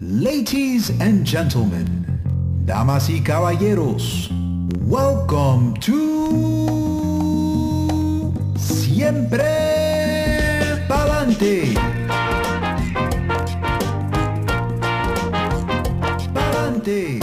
Ladies and gentlemen, damas y caballeros, welcome to Siempre Palante. Palante.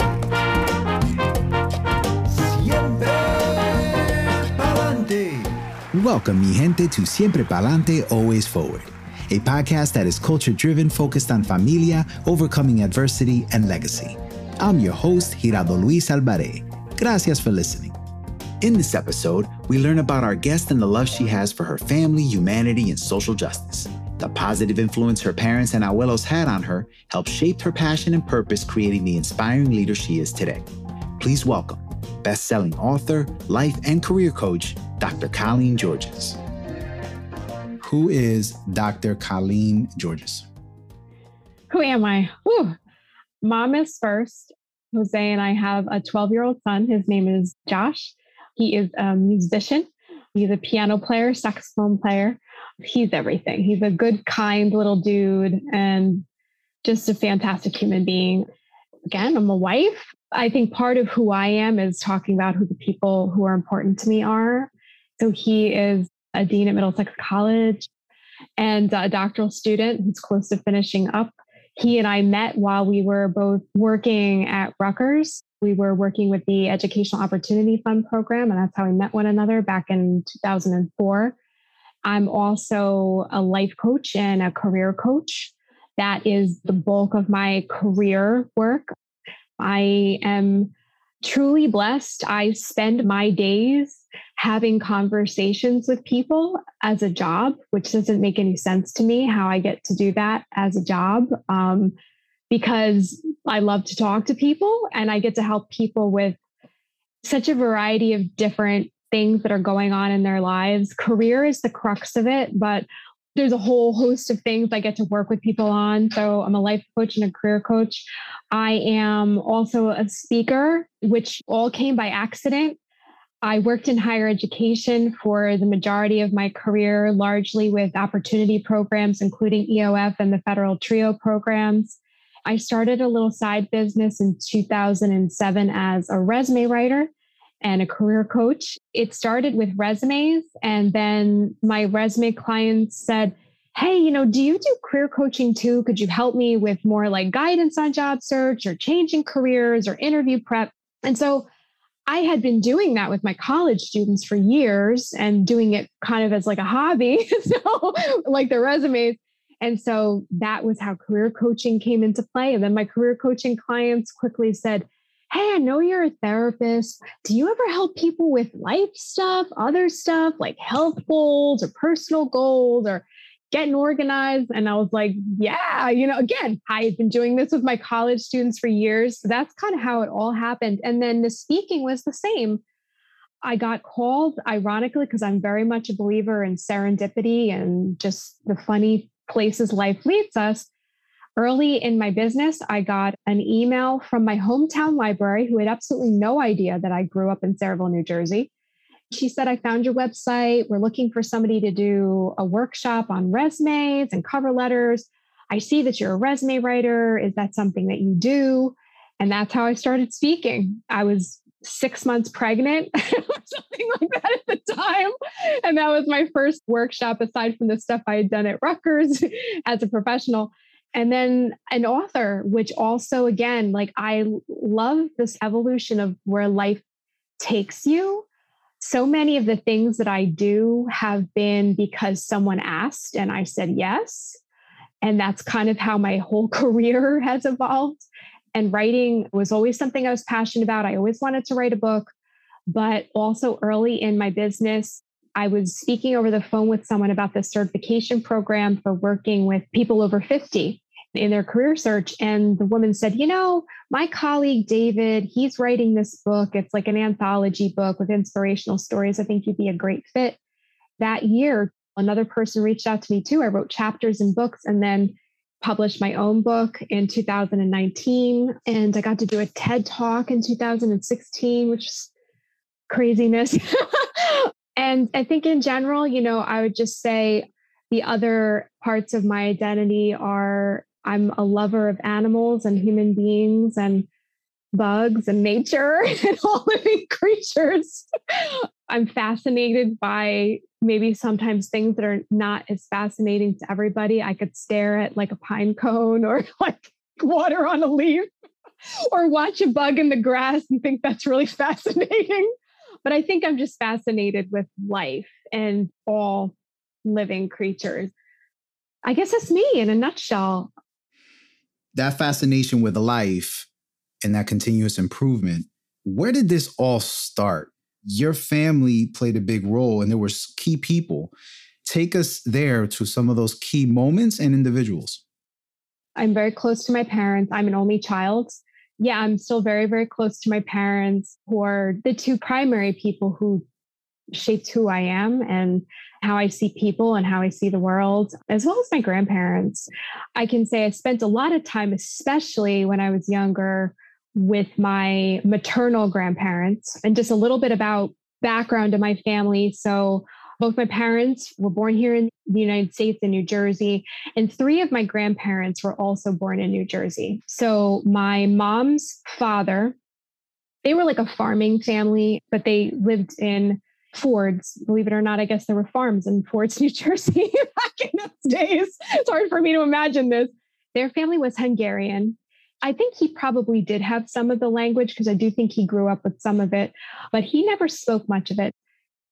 Welcome, mi gente, to Siempre Palante, Always Forward, a podcast that is culture driven, focused on familia, overcoming adversity, and legacy. I'm your host, Giraldo Luis Alvarez. Gracias for listening. In this episode, we learn about our guest and the love she has for her family, humanity, and social justice. The positive influence her parents and abuelos had on her helped shape her passion and purpose, creating the inspiring leader she is today. Please welcome best-selling author, life and career coach, Dr. Colleen Georges. Who is Dr. Colleen Georges? Who am I? Whew. Mom is first. Jose and I have a 12 year old son. His name is Josh. He is a musician. He's a piano player, saxophone player. He's everything. He's a good, kind little dude and just a fantastic human being. Again, I'm a wife. I think part of who I am is talking about who the people who are important to me are. So he is a dean at Middlesex College and a doctoral student who's close to finishing up. He and I met while we were both working at Rutgers. We were working with the Educational Opportunity Fund program, and that's how we met one another back in 2004. I'm also a life coach and a career coach. That is the bulk of my career work. I am truly blessed. I spend my days having conversations with people as a job, which doesn't make any sense to me how I get to do that as a job. Um, because I love to talk to people and I get to help people with such a variety of different things that are going on in their lives. Career is the crux of it, but there's a whole host of things I get to work with people on. So I'm a life coach and a career coach. I am also a speaker, which all came by accident. I worked in higher education for the majority of my career, largely with opportunity programs, including EOF and the federal TRIO programs. I started a little side business in 2007 as a resume writer and a career coach. It started with resumes, and then my resume clients said, Hey, you know, do you do career coaching too? Could you help me with more like guidance on job search or changing careers or interview prep? And so I had been doing that with my college students for years and doing it kind of as like a hobby. so, like the resumes. And so that was how career coaching came into play. And then my career coaching clients quickly said, Hey, I know you're a therapist. Do you ever help people with life stuff, other stuff like health goals or personal goals or getting organized? And I was like, Yeah, you know, again, I had been doing this with my college students for years. So that's kind of how it all happened. And then the speaking was the same. I got called, ironically, because I'm very much a believer in serendipity and just the funny places life leads us. Early in my business, I got an email from my hometown library who had absolutely no idea that I grew up in Sayreville, New Jersey. She said, I found your website. We're looking for somebody to do a workshop on resumes and cover letters. I see that you're a resume writer. Is that something that you do? And that's how I started speaking. I was six months pregnant or something like that at the time. And that was my first workshop, aside from the stuff I had done at Rutgers as a professional and then an author which also again like i love this evolution of where life takes you. So many of the things that i do have been because someone asked and i said yes. And that's kind of how my whole career has evolved. And writing was always something i was passionate about. I always wanted to write a book. But also early in my business I was speaking over the phone with someone about the certification program for working with people over 50 in their career search. And the woman said, You know, my colleague David, he's writing this book. It's like an anthology book with inspirational stories. I think you'd be a great fit. That year, another person reached out to me too. I wrote chapters in books and then published my own book in 2019. And I got to do a TED talk in 2016, which is craziness. and I think in general, you know, I would just say the other parts of my identity are I'm a lover of animals and human beings and bugs and nature and all living creatures. I'm fascinated by maybe sometimes things that are not as fascinating to everybody. I could stare at like a pine cone or like water on a leaf or watch a bug in the grass and think that's really fascinating. But I think I'm just fascinated with life and all living creatures. I guess that's me in a nutshell. That fascination with life and that continuous improvement, where did this all start? Your family played a big role and there were key people. Take us there to some of those key moments and individuals. I'm very close to my parents. I'm an only child. Yeah, I'm still very, very close to my parents, who are the two primary people who shaped who I am and how I see people and how I see the world, as well as my grandparents. I can say I spent a lot of time, especially when I was younger, with my maternal grandparents and just a little bit about background of my family. So both my parents were born here in the United States in New Jersey, and three of my grandparents were also born in New Jersey. So my mom's father, they were like a farming family, but they lived in Fords. Believe it or not, I guess there were farms in Fords, New Jersey back in those days. It's hard for me to imagine this. Their family was Hungarian. I think he probably did have some of the language because I do think he grew up with some of it, but he never spoke much of it.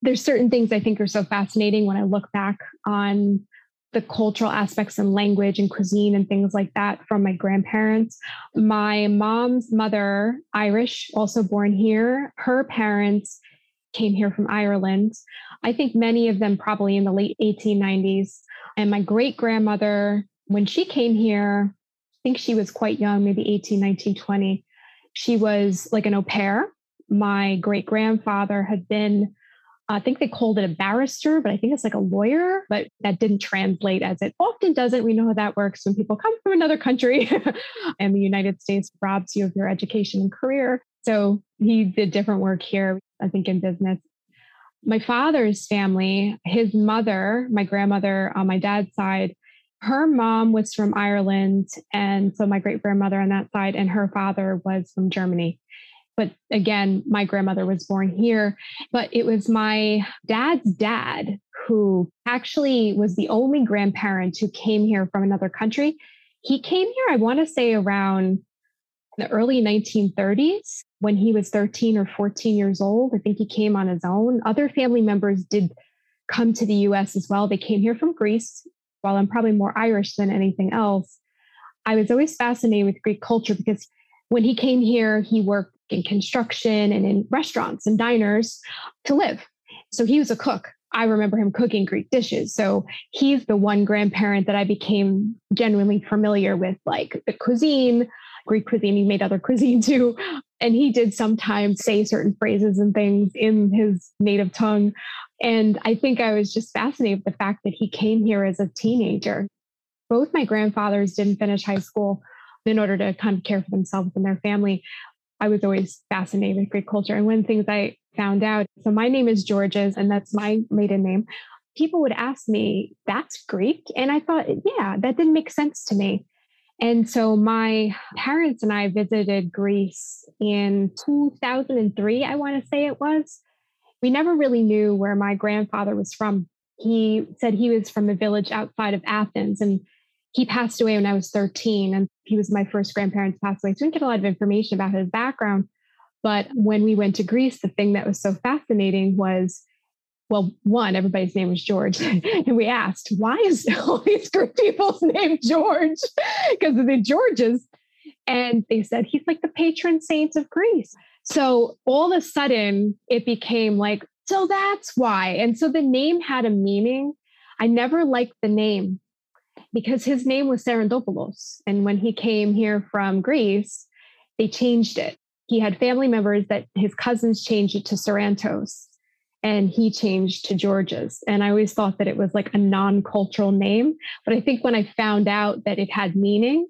There's certain things I think are so fascinating when I look back on the cultural aspects and language and cuisine and things like that from my grandparents. My mom's mother, Irish, also born here. Her parents came here from Ireland. I think many of them probably in the late 1890s. And my great grandmother, when she came here, I think she was quite young, maybe 18, 19, 20. She was like an au pair. My great grandfather had been, I think they called it a barrister, but I think it's like a lawyer, but that didn't translate as it often doesn't. We know how that works when people come from another country and the United States robs you of your education and career. So he did different work here, I think, in business. My father's family, his mother, my grandmother on my dad's side, her mom was from Ireland. And so my great grandmother on that side, and her father was from Germany. But again, my grandmother was born here. But it was my dad's dad who actually was the only grandparent who came here from another country. He came here, I want to say, around the early 1930s when he was 13 or 14 years old. I think he came on his own. Other family members did come to the US as well. They came here from Greece while I'm probably more Irish than anything else, I was always fascinated with Greek culture because when he came here, he worked in construction and in restaurants and diners to live. So he was a cook. I remember him cooking Greek dishes. So he's the one grandparent that I became genuinely familiar with, like the cuisine, Greek cuisine. He made other cuisine too. And he did sometimes say certain phrases and things in his native tongue. And I think I was just fascinated with the fact that he came here as a teenager. Both my grandfathers didn't finish high school in order to kind of care for themselves and their family. I was always fascinated with Greek culture. And one of the things I found out so, my name is Georges, and that's my maiden name. People would ask me, That's Greek? And I thought, Yeah, that didn't make sense to me. And so my parents and I visited Greece in 2003, I want to say it was we never really knew where my grandfather was from. He said he was from a village outside of Athens and he passed away when I was 13 and he was my first grandparents passed away. So we didn't get a lot of information about his background. But when we went to Greece, the thing that was so fascinating was well, one, everybody's name was George. and we asked, why is all these Greek people's name George? because of the Georges. And they said, he's like the patron saint of Greece. So all of a sudden, it became like, so that's why. And so the name had a meaning. I never liked the name because his name was Serendopoulos. And when he came here from Greece, they changed it. He had family members that his cousins changed it to Sarantos and he changed to Georges. And I always thought that it was like a non cultural name. But I think when I found out that it had meaning,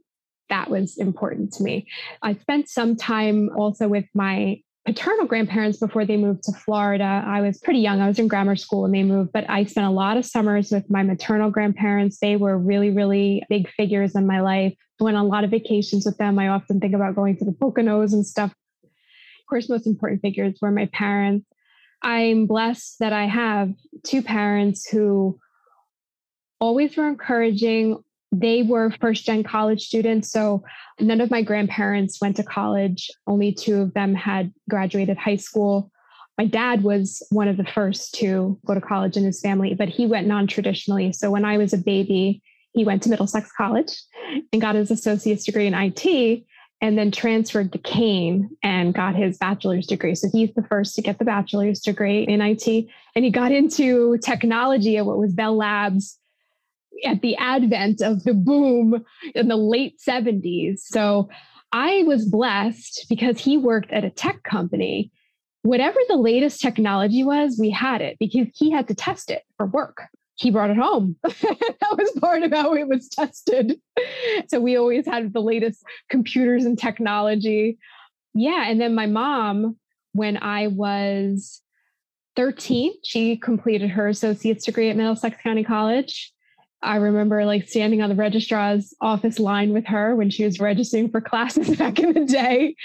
that was important to me. I spent some time also with my paternal grandparents before they moved to Florida. I was pretty young. I was in grammar school when they moved, but I spent a lot of summers with my maternal grandparents. They were really, really big figures in my life. I went on a lot of vacations with them. I often think about going to the Poconos and stuff. Of course, most important figures were my parents. I'm blessed that I have two parents who always were encouraging. They were first gen college students. So none of my grandparents went to college. Only two of them had graduated high school. My dad was one of the first to go to college in his family, but he went non traditionally. So when I was a baby, he went to Middlesex College and got his associate's degree in IT and then transferred to Kean and got his bachelor's degree. So he's the first to get the bachelor's degree in IT. And he got into technology at what was Bell Labs at the advent of the boom in the late 70s. So I was blessed because he worked at a tech company. Whatever the latest technology was, we had it because he had to test it for work. He brought it home. that was part of how it was tested. So we always had the latest computers and technology. Yeah. And then my mom, when I was 13, she completed her associate's degree at Middlesex County College. I remember like standing on the registrar's office line with her when she was registering for classes back in the day.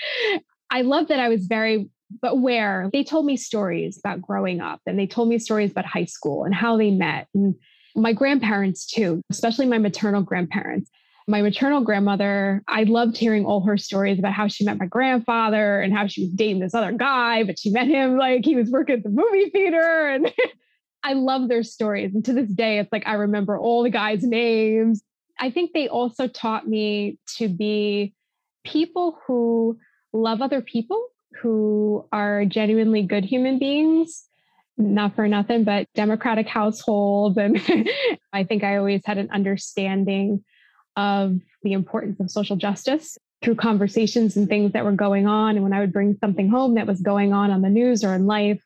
I love that I was very aware. They told me stories about growing up and they told me stories about high school and how they met. And my grandparents, too, especially my maternal grandparents. My maternal grandmother, I loved hearing all her stories about how she met my grandfather and how she was dating this other guy, but she met him like he was working at the movie theater. And I love their stories. And to this day, it's like I remember all the guys' names. I think they also taught me to be people who love other people, who are genuinely good human beings, not for nothing, but democratic household. And I think I always had an understanding of the importance of social justice through conversations and things that were going on. And when I would bring something home that was going on on the news or in life,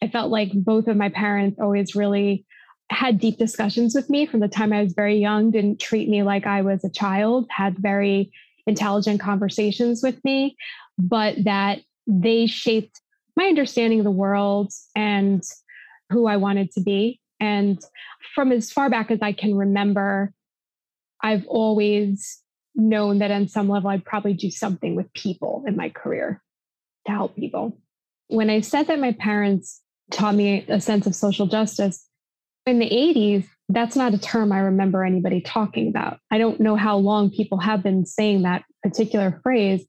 I felt like both of my parents always really had deep discussions with me from the time I was very young, didn't treat me like I was a child, had very intelligent conversations with me, but that they shaped my understanding of the world and who I wanted to be. And from as far back as I can remember, I've always known that on some level I'd probably do something with people in my career to help people. When I said that my parents taught me a sense of social justice. In the 80s, that's not a term I remember anybody talking about. I don't know how long people have been saying that particular phrase.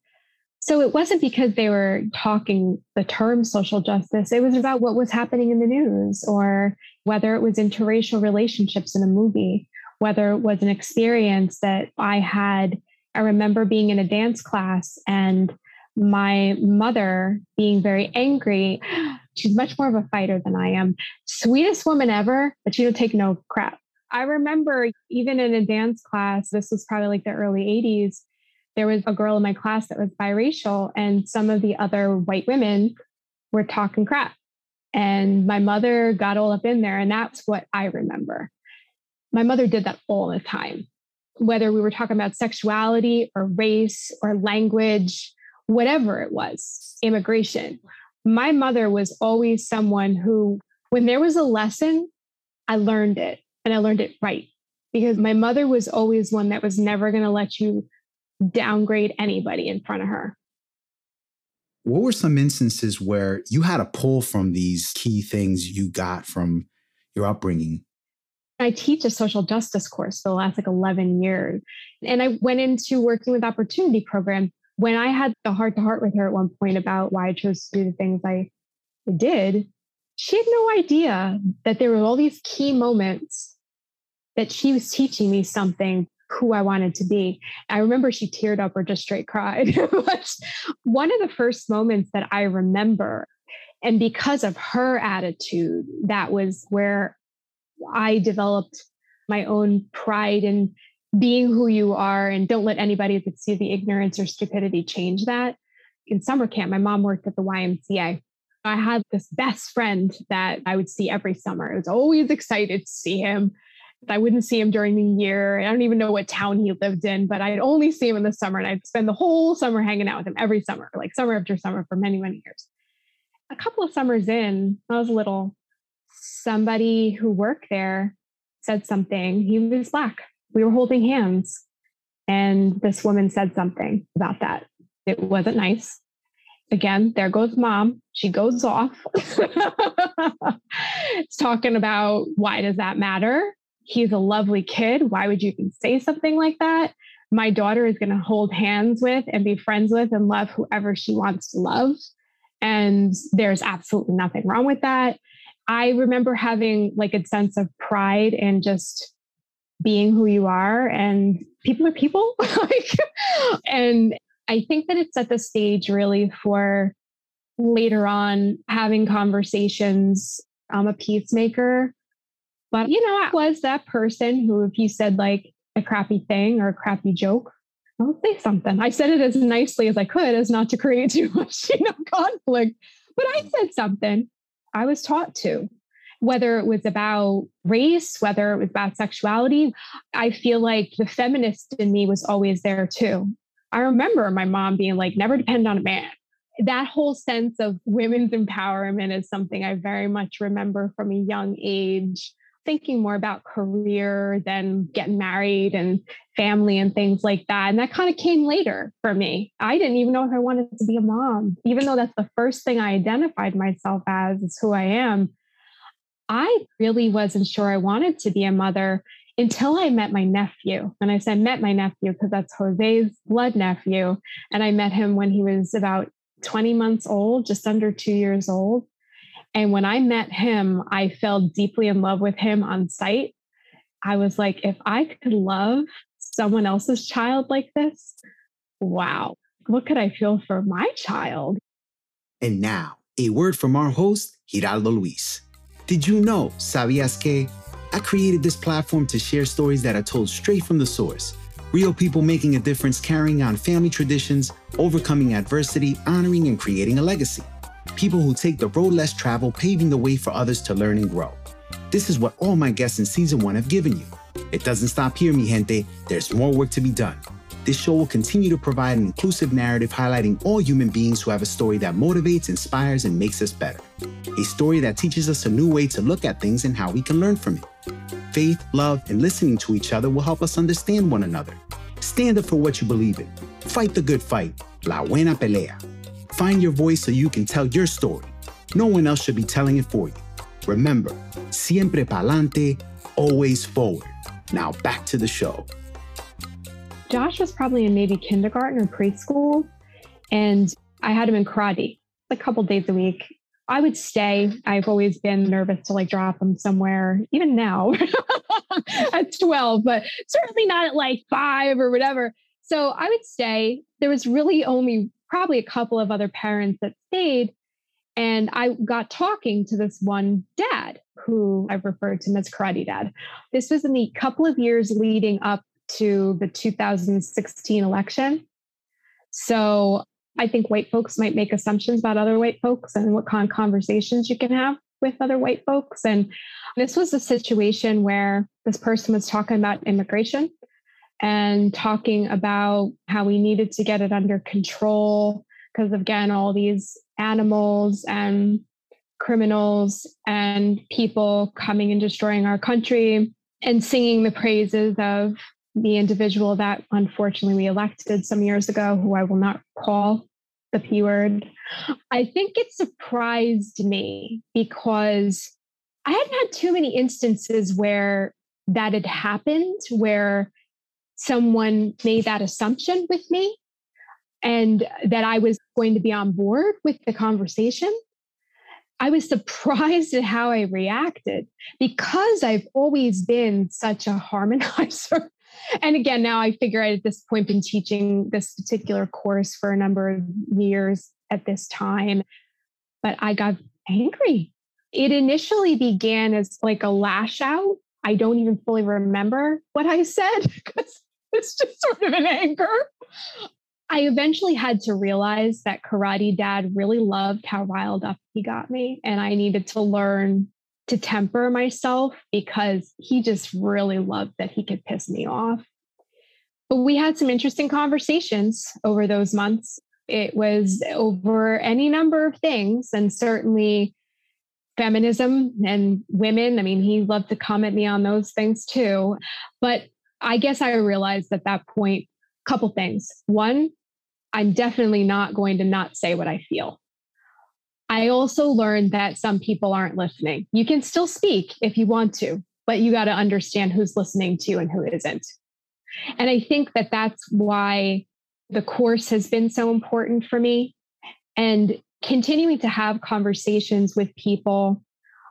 So it wasn't because they were talking the term social justice, it was about what was happening in the news or whether it was interracial relationships in a movie, whether it was an experience that I had. I remember being in a dance class and my mother being very angry She's much more of a fighter than I am. Sweetest woman ever, but she don't take no crap. I remember even in a dance class, this was probably like the early 80s, there was a girl in my class that was biracial, and some of the other white women were talking crap. And my mother got all up in there, and that's what I remember. My mother did that all the time, whether we were talking about sexuality or race or language, whatever it was, immigration my mother was always someone who, when there was a lesson, I learned it and I learned it right because my mother was always one that was never going to let you downgrade anybody in front of her. What were some instances where you had to pull from these key things you got from your upbringing? I teach a social justice course for the last like 11 years. And I went into working with opportunity program when I had the heart to heart with her at one point about why I chose to do the things I did, she had no idea that there were all these key moments that she was teaching me something who I wanted to be. I remember she teared up or just straight cried. one of the first moments that I remember, and because of her attitude, that was where I developed my own pride in being who you are and don't let anybody that see the ignorance or stupidity change that. In summer camp, my mom worked at the YMCA. I had this best friend that I would see every summer. I was always excited to see him. I wouldn't see him during the year. I don't even know what town he lived in, but I'd only see him in the summer and I'd spend the whole summer hanging out with him every summer, like summer after summer for many, many years. a couple of summers in, I was little, somebody who worked there said something. He was black. We were holding hands. And this woman said something about that. It wasn't nice. Again, there goes mom. She goes off. it's talking about why does that matter? He's a lovely kid. Why would you even say something like that? My daughter is going to hold hands with and be friends with and love whoever she wants to love. And there's absolutely nothing wrong with that. I remember having like a sense of pride and just being who you are and people are people like and i think that it's at the stage really for later on having conversations i'm a peacemaker but you know i was that person who if you said like a crappy thing or a crappy joke i'll say something i said it as nicely as i could as not to create too much you know conflict but i said something i was taught to whether it was about race, whether it was about sexuality, I feel like the feminist in me was always there too. I remember my mom being like, never depend on a man. That whole sense of women's empowerment is something I very much remember from a young age, thinking more about career than getting married and family and things like that. And that kind of came later for me. I didn't even know if I wanted to be a mom, even though that's the first thing I identified myself as, is who I am I really wasn't sure I wanted to be a mother until I met my nephew. And I said, met my nephew because that's Jose's blood nephew. And I met him when he was about 20 months old, just under two years old. And when I met him, I fell deeply in love with him on sight. I was like, if I could love someone else's child like this, wow, what could I feel for my child? And now, a word from our host, Giraldo Luis. Did you know, Sabias que? I created this platform to share stories that are told straight from the source. Real people making a difference, carrying on family traditions, overcoming adversity, honoring and creating a legacy. People who take the road less traveled, paving the way for others to learn and grow. This is what all my guests in season one have given you. It doesn't stop here, mi gente. There's more work to be done. This show will continue to provide an inclusive narrative highlighting all human beings who have a story that motivates, inspires, and makes us better. A story that teaches us a new way to look at things and how we can learn from it. Faith, love, and listening to each other will help us understand one another. Stand up for what you believe in. Fight the good fight. La buena pelea. Find your voice so you can tell your story. No one else should be telling it for you. Remember, siempre pa'lante, always forward. Now back to the show. Josh was probably in maybe kindergarten or preschool, and I had him in karate a couple days a week. I would stay. I've always been nervous to like drop him somewhere, even now at 12, but certainly not at like five or whatever. So I would stay. There was really only probably a couple of other parents that stayed. And I got talking to this one dad who I've referred to as Karate Dad. This was in the couple of years leading up to the 2016 election. So I think white folks might make assumptions about other white folks and what kind of conversations you can have with other white folks. And this was a situation where this person was talking about immigration and talking about how we needed to get it under control because, again, all these animals and criminals and people coming and destroying our country and singing the praises of the individual that unfortunately we elected some years ago, who I will not call the P word, I think it surprised me because I hadn't had too many instances where that had happened, where someone made that assumption with me and that I was going to be on board with the conversation. I was surprised at how I reacted because I've always been such a harmonizer and again, now I figure at this point been teaching this particular course for a number of years at this time, but I got angry. It initially began as like a lash out. I don't even fully remember what I said because it's just sort of an anger. I eventually had to realize that Karate Dad really loved how riled up he got me, and I needed to learn to temper myself because he just really loved that he could piss me off. But we had some interesting conversations over those months. It was over any number of things, and certainly feminism and women. I mean, he loved to comment me on those things too. But I guess I realized at that point a couple things. One, I'm definitely not going to not say what I feel. I also learned that some people aren't listening. You can still speak if you want to, but you got to understand who's listening to you and who isn't. And I think that that's why the course has been so important for me. And continuing to have conversations with people,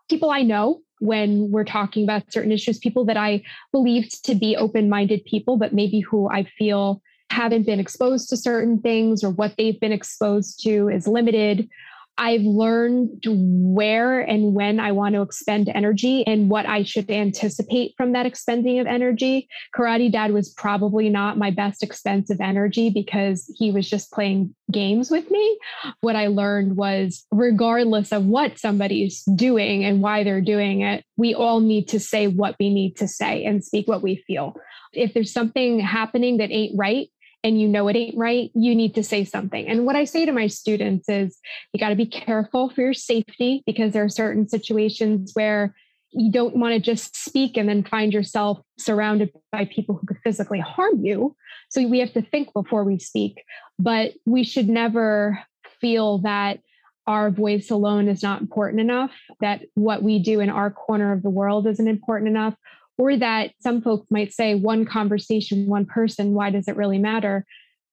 people I know when we're talking about certain issues, people that I believed to be open minded people, but maybe who I feel haven't been exposed to certain things or what they've been exposed to is limited I've learned where and when I want to expend energy and what I should anticipate from that expending of energy. Karate Dad was probably not my best expensive energy because he was just playing games with me. What I learned was, regardless of what somebody's doing and why they're doing it, we all need to say what we need to say and speak what we feel. If there's something happening that ain't right, and you know it ain't right, you need to say something. And what I say to my students is you got to be careful for your safety because there are certain situations where you don't want to just speak and then find yourself surrounded by people who could physically harm you. So we have to think before we speak, but we should never feel that our voice alone is not important enough, that what we do in our corner of the world isn't important enough, or that some folks might say one conversation, one person, why does it really matter?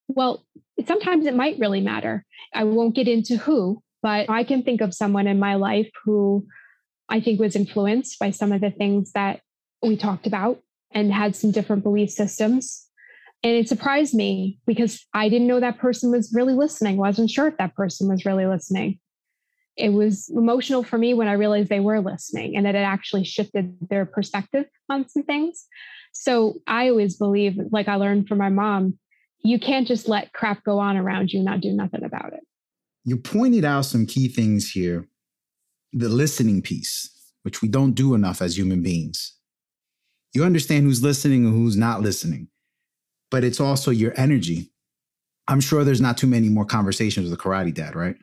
Well, sometimes it might really matter. I won't get into who, but I can think of someone in my life who I think was influenced by some of the things that we talked about and had some different belief systems. And it surprised me because I didn't know that person was really listening, wasn't sure if that person was really listening it was emotional for me when I realized they were listening and that it actually shifted their perspective on some things. So I always believe, like I learned from my mom, you can't just let crap go on around you, not do nothing about it. You pointed out some key things here the listening piece, which we don't do enough as human beings. You understand who's listening and who's not listening, but it's also your energy. I'm sure there's not too many more conversations with a karate dad, right?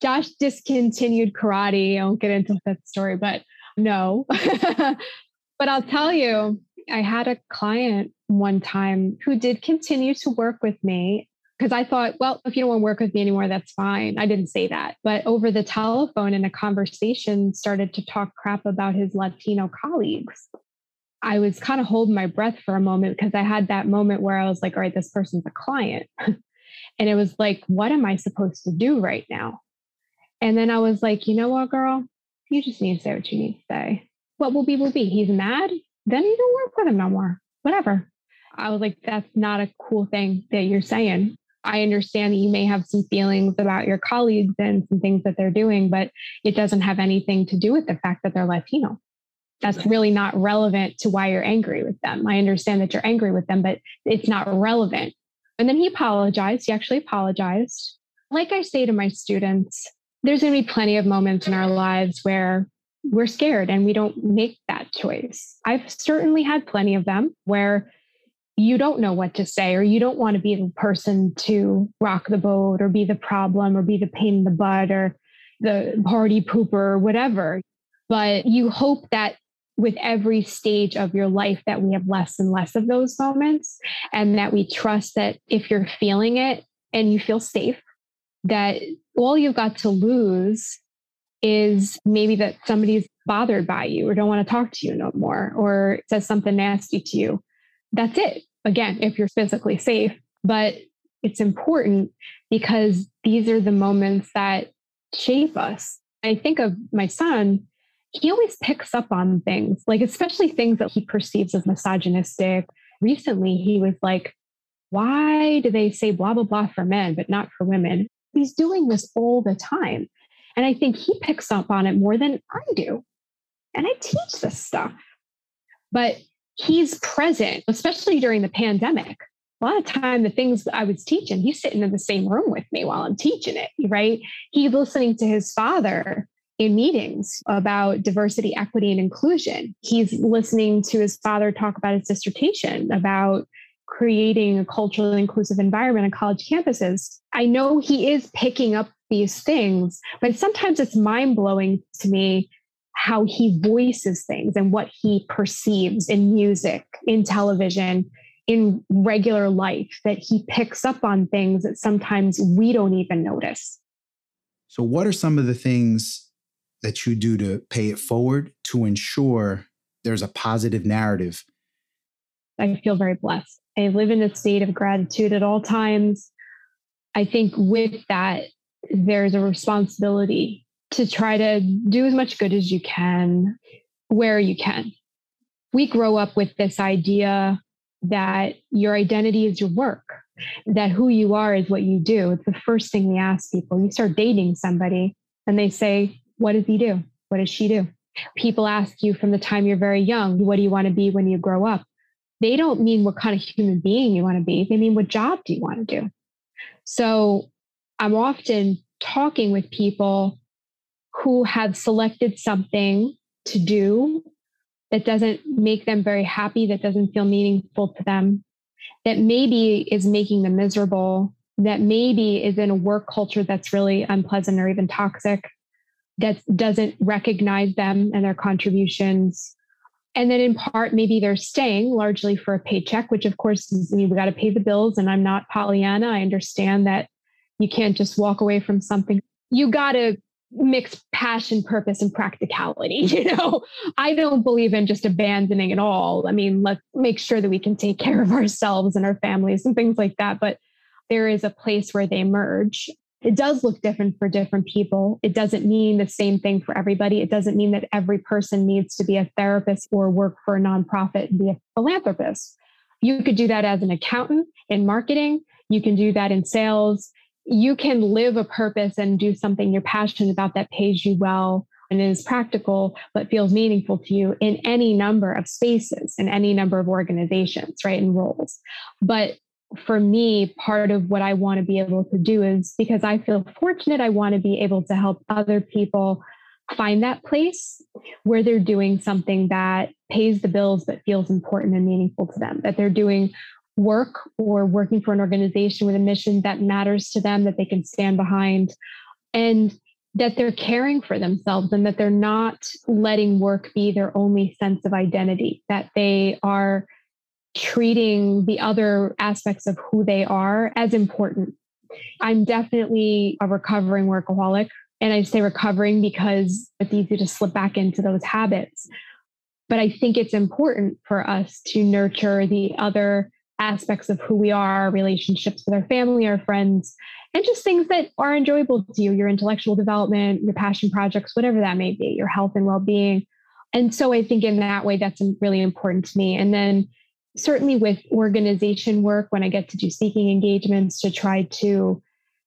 Josh discontinued karate. I won't get into that story, but no. but I'll tell you, I had a client one time who did continue to work with me because I thought, well, if you don't want to work with me anymore, that's fine. I didn't say that. But over the telephone in a conversation, started to talk crap about his Latino colleagues. I was kind of holding my breath for a moment because I had that moment where I was like, all right, this person's a client. and it was like, what am I supposed to do right now? And then I was like, you know what, girl? You just need to say what you need to say. What will be, will be. He's mad. Then you don't work with him no more. Whatever. I was like, that's not a cool thing that you're saying. I understand that you may have some feelings about your colleagues and some things that they're doing, but it doesn't have anything to do with the fact that they're Latino. That's really not relevant to why you're angry with them. I understand that you're angry with them, but it's not relevant. And then he apologized. He actually apologized. Like I say to my students, there's going to be plenty of moments in our lives where we're scared and we don't make that choice. I've certainly had plenty of them where you don't know what to say or you don't want to be the person to rock the boat or be the problem or be the pain in the butt or the party pooper or whatever. But you hope that with every stage of your life that we have less and less of those moments and that we trust that if you're feeling it and you feel safe that all you've got to lose is maybe that somebody's bothered by you or don't want to talk to you no more or says something nasty to you. That's it. Again, if you're physically safe, but it's important because these are the moments that shape us. I think of my son, he always picks up on things, like especially things that he perceives as misogynistic. Recently, he was like, Why do they say blah, blah, blah for men, but not for women? He's doing this all the time. And I think he picks up on it more than I do. And I teach this stuff. But he's present, especially during the pandemic. A lot of time, the things I was teaching, he's sitting in the same room with me while I'm teaching it, right? He's listening to his father in meetings about diversity, equity, and inclusion. He's listening to his father talk about his dissertation about creating a culturally inclusive environment on college campuses. I know he is picking up these things, but sometimes it's mind blowing to me how he voices things and what he perceives in music, in television, in regular life, that he picks up on things that sometimes we don't even notice. So, what are some of the things that you do to pay it forward to ensure there's a positive narrative? I feel very blessed. I live in a state of gratitude at all times. I think with that, there's a responsibility to try to do as much good as you can where you can. We grow up with this idea that your identity is your work, that who you are is what you do. It's the first thing we ask people. You start dating somebody and they say, What does he do? What does she do? People ask you from the time you're very young, What do you want to be when you grow up? They don't mean what kind of human being you want to be, they mean what job do you want to do? So I'm often talking with people who have selected something to do that doesn't make them very happy, that doesn't feel meaningful to them, that maybe is making them miserable, that maybe is in a work culture that's really unpleasant or even toxic, that doesn't recognize them and their contributions. And then in part, maybe they're staying largely for a paycheck, which of course is, we got to pay the bills. And I'm not Pollyanna. I understand that you can't just walk away from something. You got to mix passion, purpose, and practicality. You know, I don't believe in just abandoning it all. I mean, let's make sure that we can take care of ourselves and our families and things like that. But there is a place where they merge. It does look different for different people. It doesn't mean the same thing for everybody. It doesn't mean that every person needs to be a therapist or work for a nonprofit and be a philanthropist. You could do that as an accountant in marketing. You can do that in sales you can live a purpose and do something you're passionate about that pays you well and is practical but feels meaningful to you in any number of spaces in any number of organizations right and roles but for me part of what i want to be able to do is because i feel fortunate i want to be able to help other people find that place where they're doing something that pays the bills but feels important and meaningful to them that they're doing work or working for an organization with a mission that matters to them that they can stand behind and that they're caring for themselves and that they're not letting work be their only sense of identity that they are treating the other aspects of who they are as important i'm definitely a recovering workaholic and i say recovering because it's easy to slip back into those habits but i think it's important for us to nurture the other aspects of who we are, relationships with our family, our friends, and just things that are enjoyable to you, your intellectual development, your passion projects, whatever that may be, your health and well being. And so I think in that way, that's really important to me. And then certainly with organization work, when I get to do speaking engagements to try to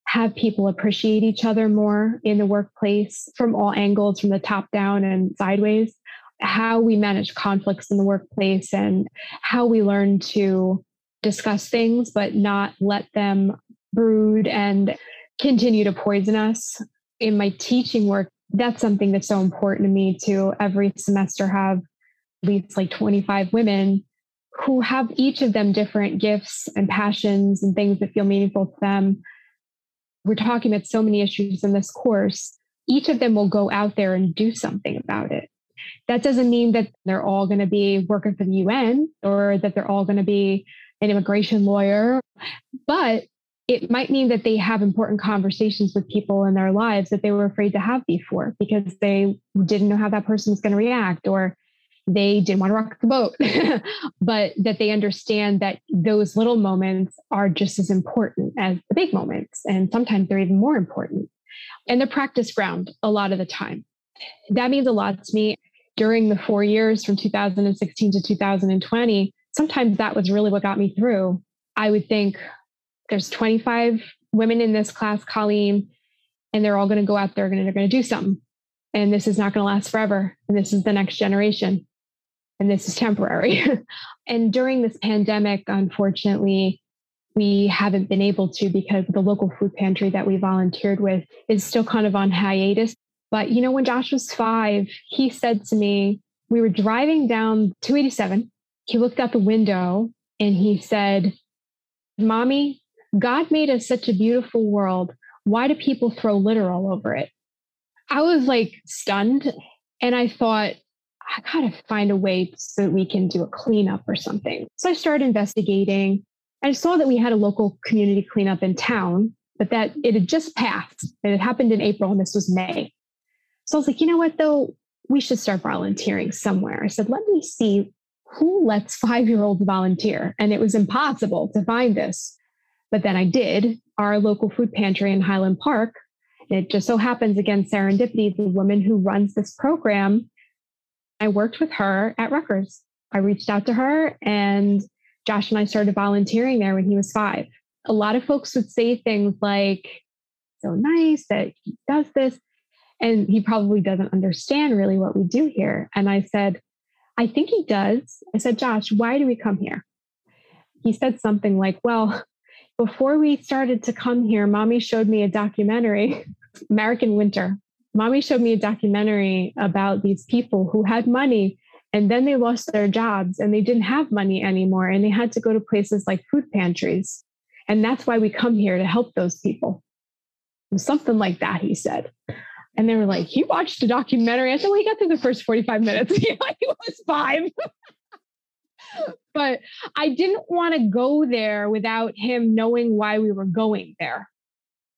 have people appreciate each other more in the workplace from all angles, from the top down and sideways, how we manage conflicts in the workplace and how we learn to discuss things, but not let them brood and continue to poison us. In my teaching work, that's something that's so important to me to every semester have at least like 25 women who have each of them different gifts and passions and things that feel meaningful to them. We're talking about so many issues in this course. Each of them will go out there and do something about it. That doesn't mean that they're all going to be working for the UN or that they're all going to be an immigration lawyer, but it might mean that they have important conversations with people in their lives that they were afraid to have before because they didn't know how that person was going to react or they didn't want to rock the boat, but that they understand that those little moments are just as important as the big moments. And sometimes they're even more important. And the practice ground a lot of the time. That means a lot to me. During the four years from 2016 to 2020, sometimes that was really what got me through. I would think there's 25 women in this class, Colleen, and they're all going to go out there and they're going to do something. And this is not going to last forever. And this is the next generation. And this is temporary. and during this pandemic, unfortunately, we haven't been able to because the local food pantry that we volunteered with is still kind of on hiatus. But, you know, when Josh was five, he said to me, we were driving down 287 he looked out the window and he said, Mommy, God made us such a beautiful world. Why do people throw litter all over it? I was like stunned. And I thought, I gotta find a way so that we can do a cleanup or something. So I started investigating. I saw that we had a local community cleanup in town, but that it had just passed. It had happened in April and this was May. So I was like, you know what though? We should start volunteering somewhere. I said, let me see who lets five year olds volunteer. And it was impossible to find this. But then I did. Our local food pantry in Highland Park. It just so happens, again, serendipity, the woman who runs this program I worked with her at Rutgers. I reached out to her and Josh and I started volunteering there when he was five. A lot of folks would say things like, so nice that he does this. And he probably doesn't understand really what we do here. And I said, I think he does. I said, Josh, why do we come here? He said something like, Well, before we started to come here, mommy showed me a documentary, American Winter mommy showed me a documentary about these people who had money and then they lost their jobs and they didn't have money anymore and they had to go to places like food pantries. And that's why we come here to help those people. Something like that, he said. And they were like, He watched a documentary. I said, Well, he got through the first 45 minutes. he was five. but I didn't want to go there without him knowing why we were going there.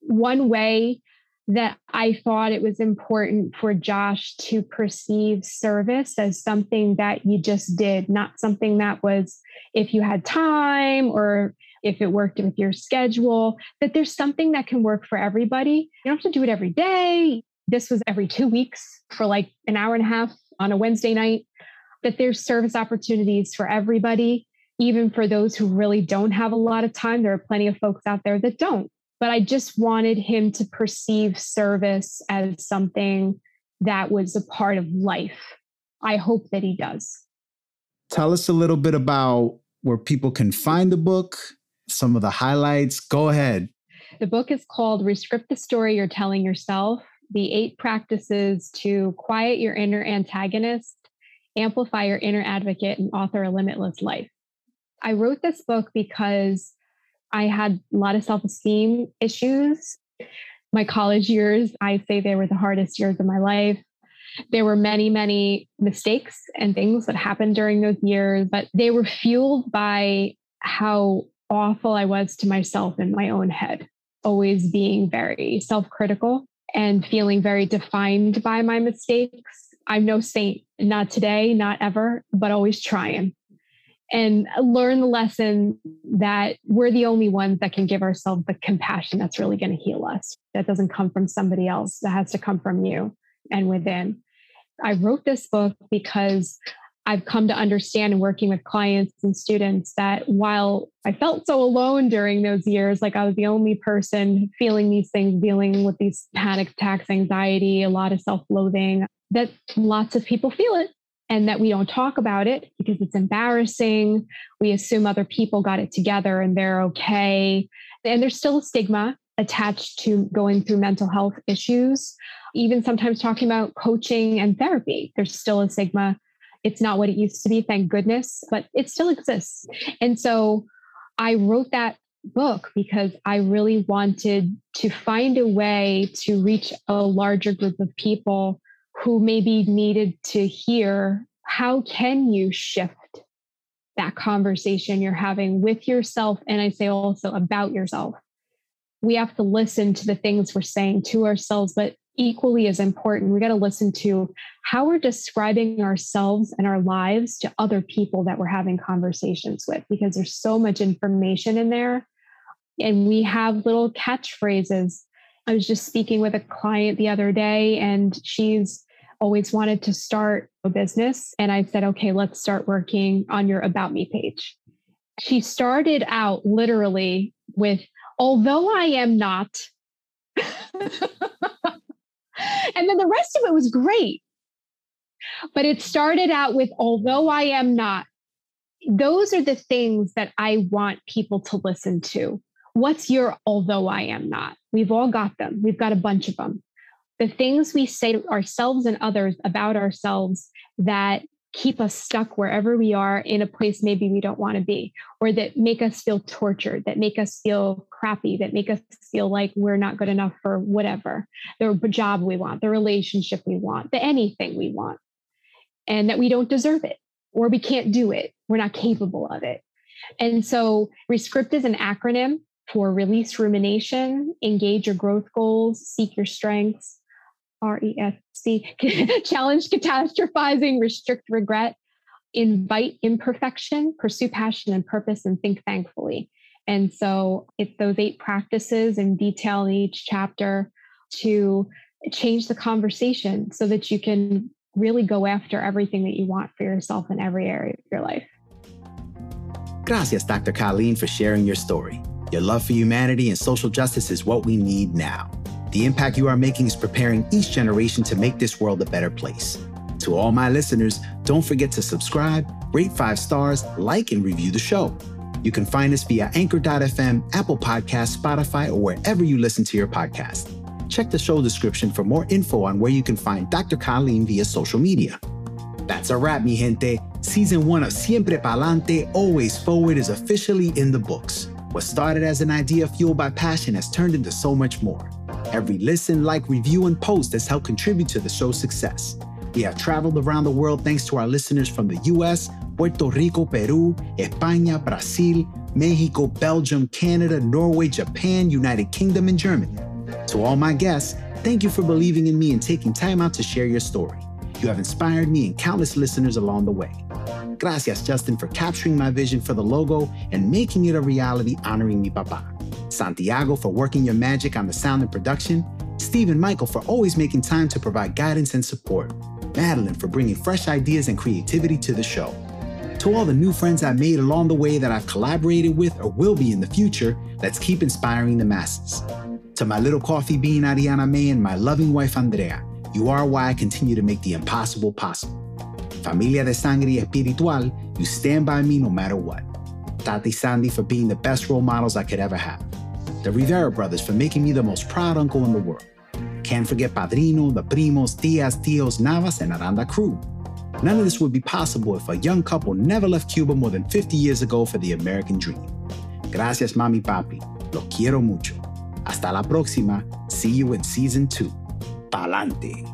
One way that I thought it was important for Josh to perceive service as something that you just did, not something that was if you had time or if it worked with your schedule, that there's something that can work for everybody. You don't have to do it every day. This was every two weeks for like an hour and a half on a Wednesday night, that there's service opportunities for everybody. Even for those who really don't have a lot of time, there are plenty of folks out there that don't but I just wanted him to perceive service as something that was a part of life. I hope that he does. Tell us a little bit about where people can find the book, some of the highlights. Go ahead. The book is called Rescript the Story You're Telling Yourself The Eight Practices to Quiet Your Inner Antagonist, Amplify Your Inner Advocate, and Author a Limitless Life. I wrote this book because I had a lot of self esteem issues. My college years, I say they were the hardest years of my life. There were many, many mistakes and things that happened during those years, but they were fueled by how awful I was to myself in my own head, always being very self critical and feeling very defined by my mistakes. I'm no saint, not today, not ever, but always trying and learn the lesson that we're the only ones that can give ourselves the compassion that's really going to heal us. That doesn't come from somebody else, that has to come from you and within. I wrote this book because I've come to understand in working with clients and students that while I felt so alone during those years, like I was the only person feeling these things, dealing with these panic attacks, anxiety, a lot of self loathing, that lots of people feel it and that we don't talk about it because it's embarrassing. We assume other people got it together and they're okay. And there's still a stigma attached to going through mental health issues. Even sometimes talking about coaching and therapy, there's still a stigma. It's not what it used to be, thank goodness, but it still exists. And so I wrote that book because I really wanted to find a way to reach a larger group of people who maybe needed to hear how can you shift that conversation you're having with yourself and i say also about yourself? We have to listen to the things we're saying to ourselves but equally as important we got to listen to how we're describing ourselves and our lives to other people that we're having conversations with because there's so much information in there and we have little catchphrases i was just speaking with a client the other day and she's always wanted to start a business. And I said, okay, let's start working on your About Me page. She started out literally with, although I am not. and then the rest of it was great. But it started out with, although I am not. Those are the things that I want people to listen to. What's your although I am not? We've all got them. We've got a bunch of them the things we say to ourselves and others about ourselves that keep us stuck wherever we are in a place maybe we don't want to be, or that make us feel tortured, that make us feel crappy, that make us feel like we're not good enough for whatever the job we want, the relationship we want, the anything we want, and that we don't deserve it, or we can't do it, we're not capable of it. And so, RESCRIPT is an acronym for release rumination, engage your growth goals, seek your strengths, R E S C, challenge catastrophizing, restrict regret, invite imperfection, pursue passion and purpose, and think thankfully. And so it's those eight practices in detail in each chapter to change the conversation so that you can really go after everything that you want for yourself in every area of your life. Gracias, Dr. Colleen, for sharing your story. Your love for humanity and social justice is what we need now. The impact you are making is preparing each generation to make this world a better place. To all my listeners, don't forget to subscribe, rate five stars, like, and review the show. You can find us via Anchor.fm, Apple Podcasts, Spotify, or wherever you listen to your podcast. Check the show description for more info on where you can find Dr. Colleen via social media. That's a wrap, mi gente. Season one of Siempre Pa'lante, Always Forward is officially in the books. What started as an idea fueled by passion has turned into so much more. Every listen, like, review, and post has helped contribute to the show's success. We have traveled around the world thanks to our listeners from the US, Puerto Rico, Peru, España, Brazil, Mexico, Belgium, Canada, Norway, Japan, United Kingdom, and Germany. To all my guests, thank you for believing in me and taking time out to share your story. You have inspired me and countless listeners along the way. Gracias, Justin, for capturing my vision for the logo and making it a reality honoring mi papa. Santiago for working your magic on the sound and production, Steve and Michael for always making time to provide guidance and support, Madeline for bringing fresh ideas and creativity to the show. To all the new friends I've made along the way that I've collaborated with or will be in the future, let's keep inspiring the masses. To my little coffee bean Ariana May and my loving wife Andrea, you are why I continue to make the impossible possible. Familia de Sangre y Espiritual, you stand by me no matter what. Tati Sandy for being the best role models I could ever have the Rivera brothers for making me the most proud uncle in the world. Can't forget Padrino, the primos, tias, tios, Navas, and Aranda crew. None of this would be possible if a young couple never left Cuba more than 50 years ago for the American dream. Gracias, mami papi. Lo quiero mucho. Hasta la próxima. See you in season two. Palante.